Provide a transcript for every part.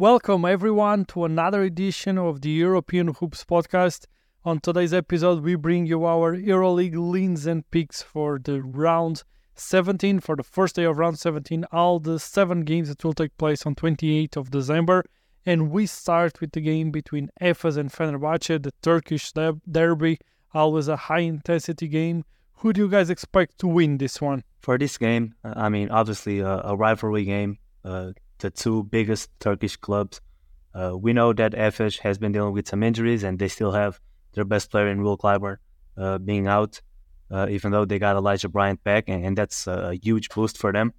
Welcome everyone to another edition of the European Hoops podcast. On today's episode, we bring you our EuroLeague leans and picks for the round 17 for the first day of round 17, all the seven games that will take place on 28th of December. And we start with the game between Efes and Fenerbahce, the Turkish derby, always a high intensity game. Who do you guys expect to win this one? For this game, I mean, obviously a, a rivalry game. Uh, the two biggest Turkish clubs. Uh, we know that Efes has been dealing with some injuries, and they still have their best player in Will Clyburn uh, being out, uh, even though they got Elijah Bryant back, and, and that's a huge boost for them.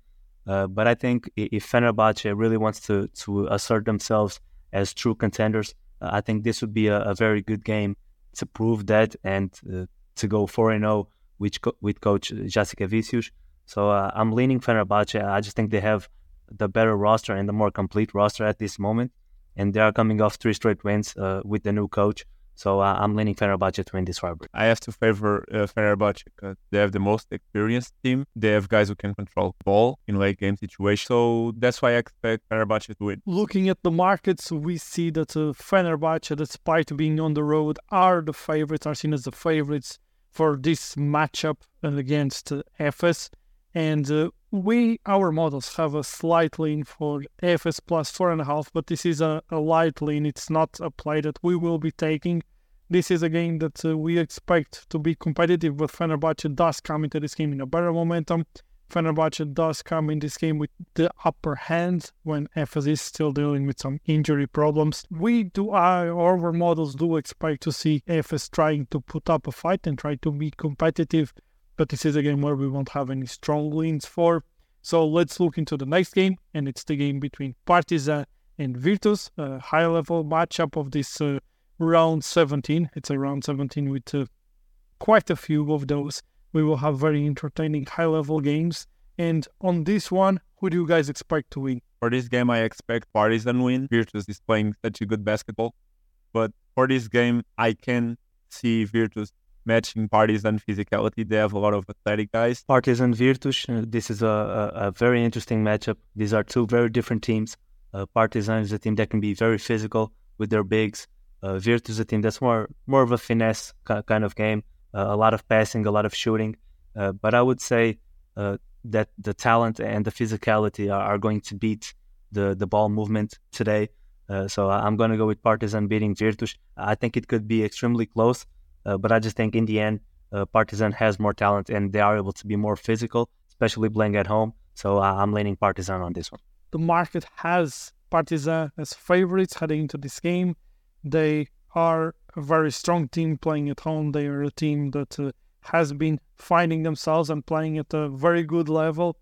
Uh, but I think if Fenerbahce really wants to to assert themselves as true contenders, uh, I think this would be a, a, very good game to prove that and uh, to go 4 0 with, co- with coach Jasikevičius. So I'm leaning Fenerbahce. I just think they have the better roster and the more complete roster at this moment. And they are coming off three straight wins uh, with the new coach. So uh, I'm leaning Fenerbahce to win this rivalry. I have to favor uh, Fenerbahce because they have the most experienced team. They have guys who can control ball in late game situations. So that's why I expect Fenerbahce to win. Looking at the markets, we see that uh, Fenerbahce, despite being on the road, are the favorites, are seen as the favorites for this matchup against uh, Efes. And uh, we, our models have a slight lean for Efes plus four and a half, but this is a, a light lean. It's not a play that we will be taking. This is a game that uh, we expect to be competitive, but Fenerbahce does come into this game in a better momentum. Fenerbahce does come in this game with the upper hand when Efes is still dealing with some injury problems. We do, our models do expect to see Efes trying to put up a fight and try to be competitive but this is a game where we won't have any strong leans for. So let's look into the next game, and it's the game between Partizan and Virtus, a high level matchup of this uh, round 17. It's a round 17 with uh, quite a few of those. We will have very entertaining high level games. And on this one, who do you guys expect to win? For this game, I expect Partizan win. Virtus is playing such a good basketball. But for this game, I can see Virtus matching parties and physicality. They have a lot of athletic guys. Partizan Virtus, uh, this is a, a, a, very interesting matchup. These are two very different teams. Uh, Partizan is a team that can be very physical with their bigs. Uh, Virtus is a team that's more more of a finesse kind of game, uh, a lot of passing, a lot of shooting. Uh, but I would say uh, that the talent and the physicality are, are, going to beat the, the ball movement today. so I'm going to go with Partizan beating Virtus. I think it could be extremely close. Uh, but I just think in the end, uh, Partizan has more talent and they are able to be more physical, especially playing at home. So uh, I'm leaning Partizan on this one. The market has Partizan as favorites heading into this game. They are a very strong team playing at home. They are a team that uh, has been finding themselves and playing at a very good level.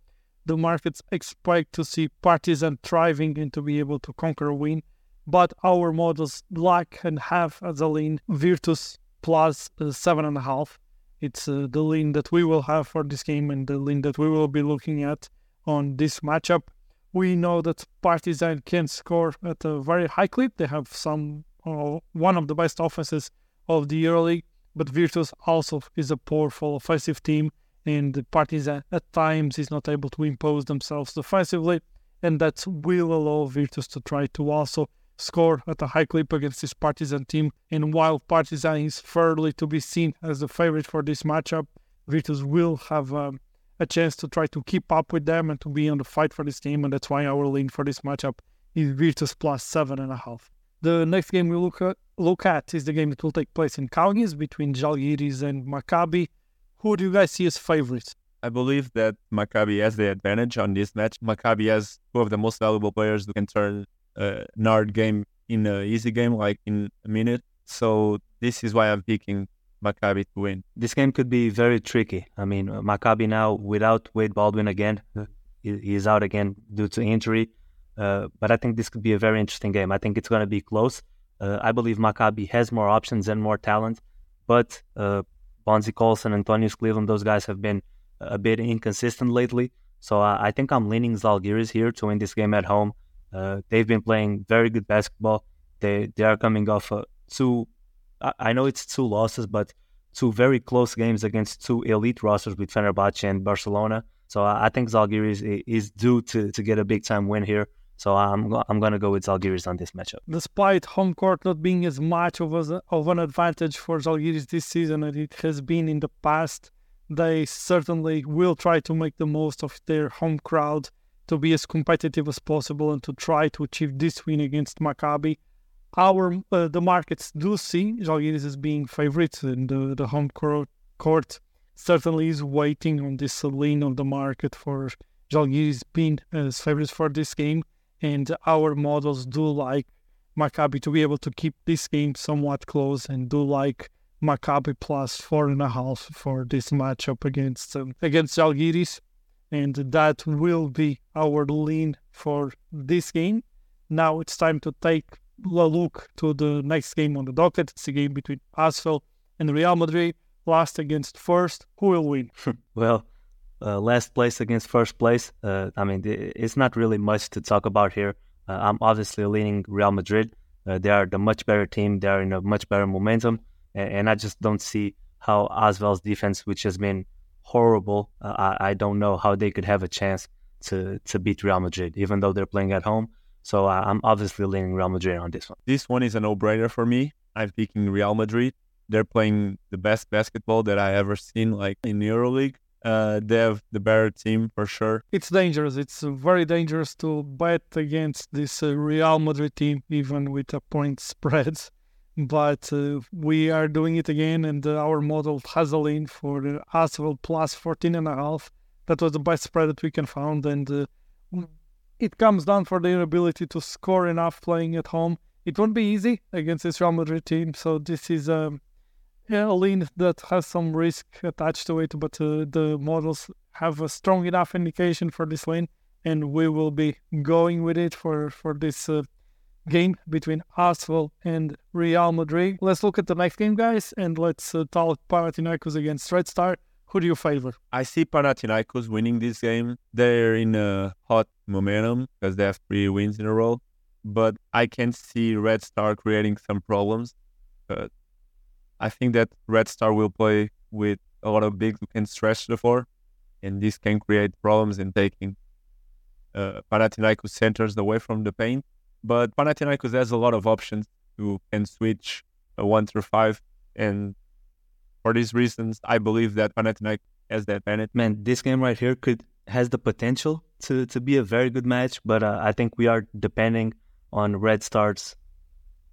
The markets expect to see Partizan thriving and to be able to conquer a win. But our models lack and have as a lean Virtus plus uh, seven and a half. It's uh, the lean that we will have for this game and the lean that we will be looking at on this matchup. We know that Partizan can score at a very high clip. They have some uh, one of the best offenses of the EuroLeague, but Virtus also is a powerful offensive team, and Partizan at times is not able to impose themselves defensively, and that will allow Virtus to try to also score at a high clip against this Partizan team. And while Partizan is fairly to be seen as the favorite for this matchup, Virtus will have um, a chance to try to keep up with them and to be on the fight for this game. And that's why our lean for this matchup is Virtus plus seven and a half. The next game we look at, look at is the game that will take place in Kaunas between Žalgiris and Maccabi. Who do you guys see as favorites? I believe that Maccabi has the advantage on this match. Maccabi has two of the most valuable players who can turn uh, hard game in an easy game, like in a minute. So this is why I'm picking Maccabi to win. This game could be very tricky. I mean, Maccabi now without Wade Baldwin again, he is out again due to injury. Uh, but I think this could be a very interesting game. I think it's going to be close. Uh, I believe Maccabi has more options and more talent, but uh, Bonzi Colson Antonius Cleveland, those guys have been a bit inconsistent lately. So I think I'm leaning Žalgiris here to win this game at home. Uh, they've been playing very good basketball. They they are coming off uh, two. I, I know it's two losses, but two very close games against two elite rosters with Fenerbahce and Barcelona. So I, I think Žalgiris is, is due to, to get a big time win here. So I'm I'm gonna go with Zalgiris on this matchup. Despite home court not being as much of, a, of an advantage for Zalgiris this season as it has been in the past, they certainly will try to make the most of their home crowd to be as competitive as possible and to try to achieve this win against Maccabi. Our uh, the markets do see Zalgiris as being favorites, and the, the home court, certainly is waiting on this lean of the market for Zalgiris being as favorites for this game. And our models do like Maccabi to be able to keep this game somewhat close and do like Maccabi plus four and a half for this matchup against um, against Zalgiris, and that will be our lean for this game. Now it's time to take a look to the next game on the docket. It's a game between ASVEL and Real Madrid. Last against first, who will win? well, uh, last place against first place. Uh, I mean, it's not really much to talk about here. Uh, I'm obviously leaning Real Madrid. Uh, they are the much better team. They are in a much better momentum and, and I just don't see how ASVEL's defense, which has been horrible, uh, I, I don't know how they could have a chance to to beat Real Madrid, even though they're playing at home. So uh, I'm obviously leaning Real Madrid on this one. This one is a no-brainer for me. I'm picking Real Madrid. They're playing the best basketball that I ever seen, like in EuroLeague. Uh, they have the better team for sure. It's dangerous. It's very dangerous to bet against this uh, Real Madrid team, even with a point spreads but uh, we are doing it again and uh, our model has a lean for the ASVEL plus 14 and a half. That was the best spread that we can find and uh, it comes down for their ability to score enough playing at home. It won't be easy against this Real Madrid team so this is um, a lean that has some risk attached to it but uh, the models have a strong enough indication for this lean and we will be going with it for for this uh, game between ASVEL and Real Madrid. Let's look at the next game, guys, and let's uh, talk Panathinaikos against Red Star. Who do you favor? I see Panathinaikos winning this game. They're in a hot momentum because they have three wins in a row. But I can see Red Star creating some problems. But I think that Red Star will play with a lot of bigs who can stretch the floor, and this can create problems in taking uh, Panathinaikos centers away from the paint. But Panathinaikos has a lot of options to can switch one through five, and for these reasons, I believe that Panathinaikos has the advantage. Man, this game right here could has the potential to to be a very good match, but uh, I think we are depending on Red Star's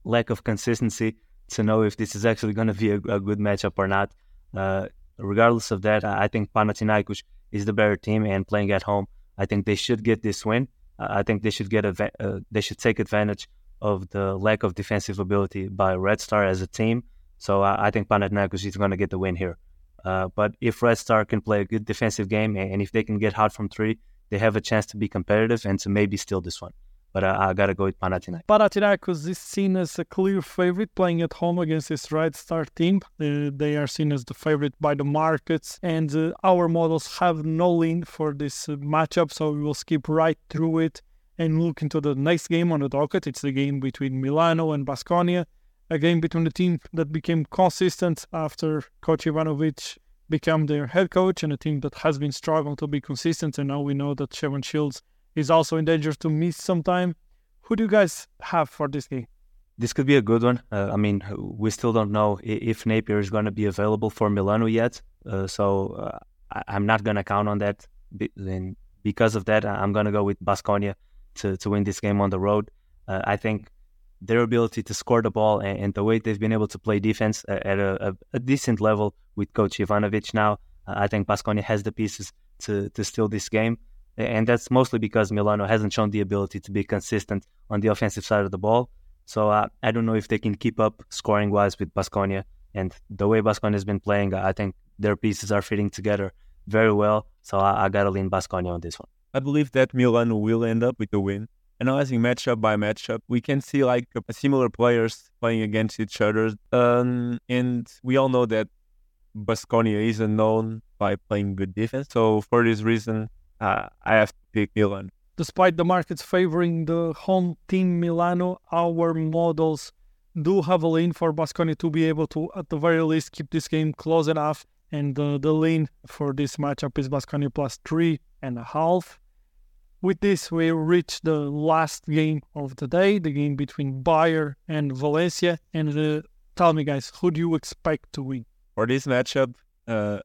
lack of consistency to know if this is actually going to be a, a, good matchup or not. Uh, regardless of that, I think Panathinaikos is the better team and playing at home. I think they should get this win. I think they should get a uh, they should take advantage of the lack of defensive ability by Red Star as a team. So I, I think Panathinaikos is going to get the win here. Uh, but if Red Star can play a good defensive game and if they can get hot from three, they have a chance to be competitive and to maybe steal this one but I, I got to go with Panathinaikos. Panathinaikos is seen as a clear favorite playing at home against this Red Star team. Uh, they are seen as the favorite by the markets, and uh, our models have no lean for this uh, matchup, so we will skip right through it and look into the next game on the docket. It's the game between Milano and Basconia, a game between the team that became consistent after Coach Ivanovic became their head coach and a team that has been struggling to be consistent. And now we know that Shavon Shields is also in danger to miss some time. Who do you guys have for this game? This could be a good one. Uh, I mean, we still don't know if Napier is going to be available for Milano yet. Uh, so uh, I- am not going to count on that. And because of that, I'm going to go with Basconia to, to win this game on the road. Uh, I think their ability to score the ball and, and, the way they've been able to play defense at a, a, a decent level with Coach Ivanovic now, I think Basconia has the pieces to, to steal this game and that's mostly because Milano hasn't shown the ability to be consistent on the offensive side of the ball. So uh, I don't know if they can keep up scoring wise with Basconia. And the way Basconia has been playing, I think their pieces are fitting together very well. So I, I gotta lean Basconia on this one. I believe that Milan will end up with the win. Analyzing matchup by matchup, we can see like similar players playing against each other. Um, and we all know that Basconia isn't known by playing good defense. So for this reason, uh, I have to pick Milan. Despite the markets favoring the home team Milano, our models do have a lean for Basconia to be able to, at the very least, keep this game close enough. And uh, the lean for this matchup is Basconia plus three and a half. with this, we reach the last game of the day, the game between Bayern and Valencia. And uh, tell me, guys, who do you expect to win? For this matchup, uh,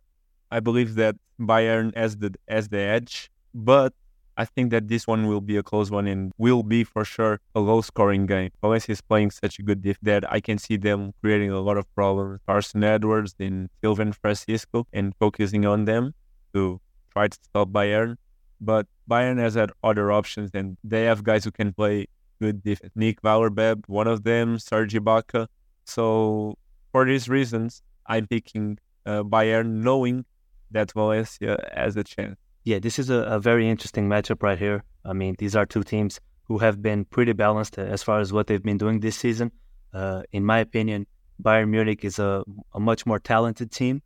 I believe that Bayern has the has the edge, but I think that this one will be a close one and will be for sure a low scoring game. Valencia is playing such a good diff that I can see them creating a lot of problems. Carson Edwards and Sylvain Francisco and focusing on them to try to stop Bayern. But Bayern has had other options and they have guys who can play good defense. Nick Weiler-Babb, one of them, Serge Ibaka. So for these reasons, I'm picking uh, Bayern knowing that Valencia has a chance. Yeah, this is a, a very interesting matchup right here. I mean, these are two teams who have been pretty balanced as far as what they've been doing this season. Uh, in my opinion, Bayern Munich is a, a much more talented team,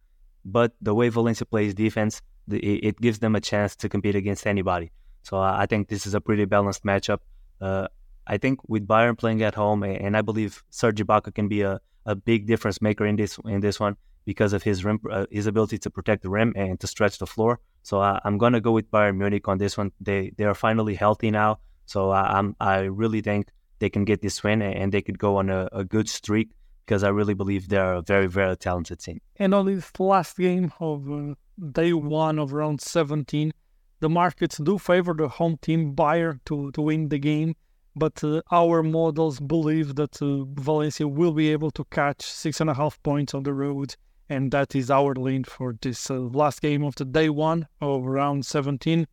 but the way Valencia plays defense, the, it gives them a chance to compete against anybody. So I think this is a pretty balanced matchup. Uh, I think with Bayern playing at home, and I believe Serge Ibaka can be a, a big difference maker in this in this one because of his rim, uh, his ability to protect the rim and to stretch the floor. So I, am gonna go with Bayern Munich on this one. They they are finally healthy now, so I, am I really think they can get this win and they could go on a, a good streak because I really believe they're a very very talented team. And on this last game of uh, day one of round 17, the markets do favor the home team Bayern to to win the game but uh, our models believe that uh, Valencia will be able to catch six and a half points on the road and that is our lean for this uh, last game of the day one of round 17.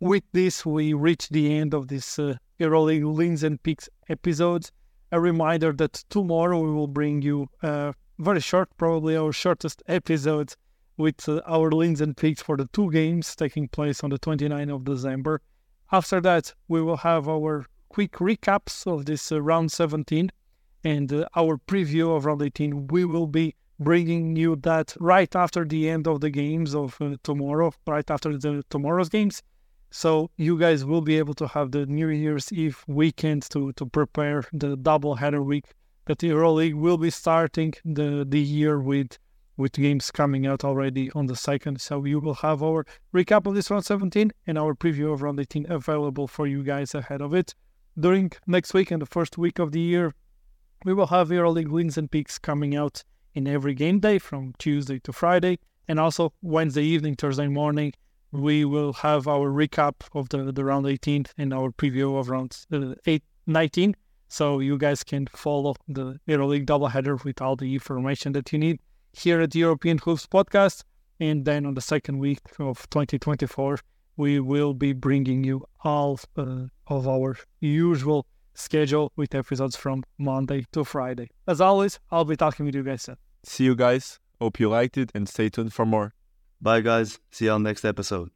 With this, we reach the end of this uh, EuroLeague Leans and Picks episode. A reminder that tomorrow we will bring you a very short, probably our shortest episode with uh, our Leans and Picks for the two games taking place on the 29th of December. After that, we will have our quick recaps of this uh, round 17 and uh, our preview of round 18. We will be bringing you that right after the end of the games of uh, tomorrow, right after the tomorrow's games. So you guys will be able to have the New Year's Eve weekend to to prepare the double header week that the EuroLeague will be starting the the year with with games coming out already on the second. So you will have our recap of this round 17 and our preview of round 18 available for you guys ahead of it. During next week and the first week of the year, we will have EuroLeague wins and picks coming out in every game day from Tuesday to Friday. And also Wednesday evening, Thursday morning, we will have our recap of the, the round 18 and our preview of round uh, 8, 19. So you guys can follow the EuroLeague doubleheader with all the information that you need here at the European Hoops podcast. And then on the second week of 2024, we will be bringing you all uh, of our usual schedule with episodes from Monday to Friday. As always, I'll be talking with you guys soon. See you guys. Hope you liked it and stay tuned for more. Bye, guys. See you on next episode.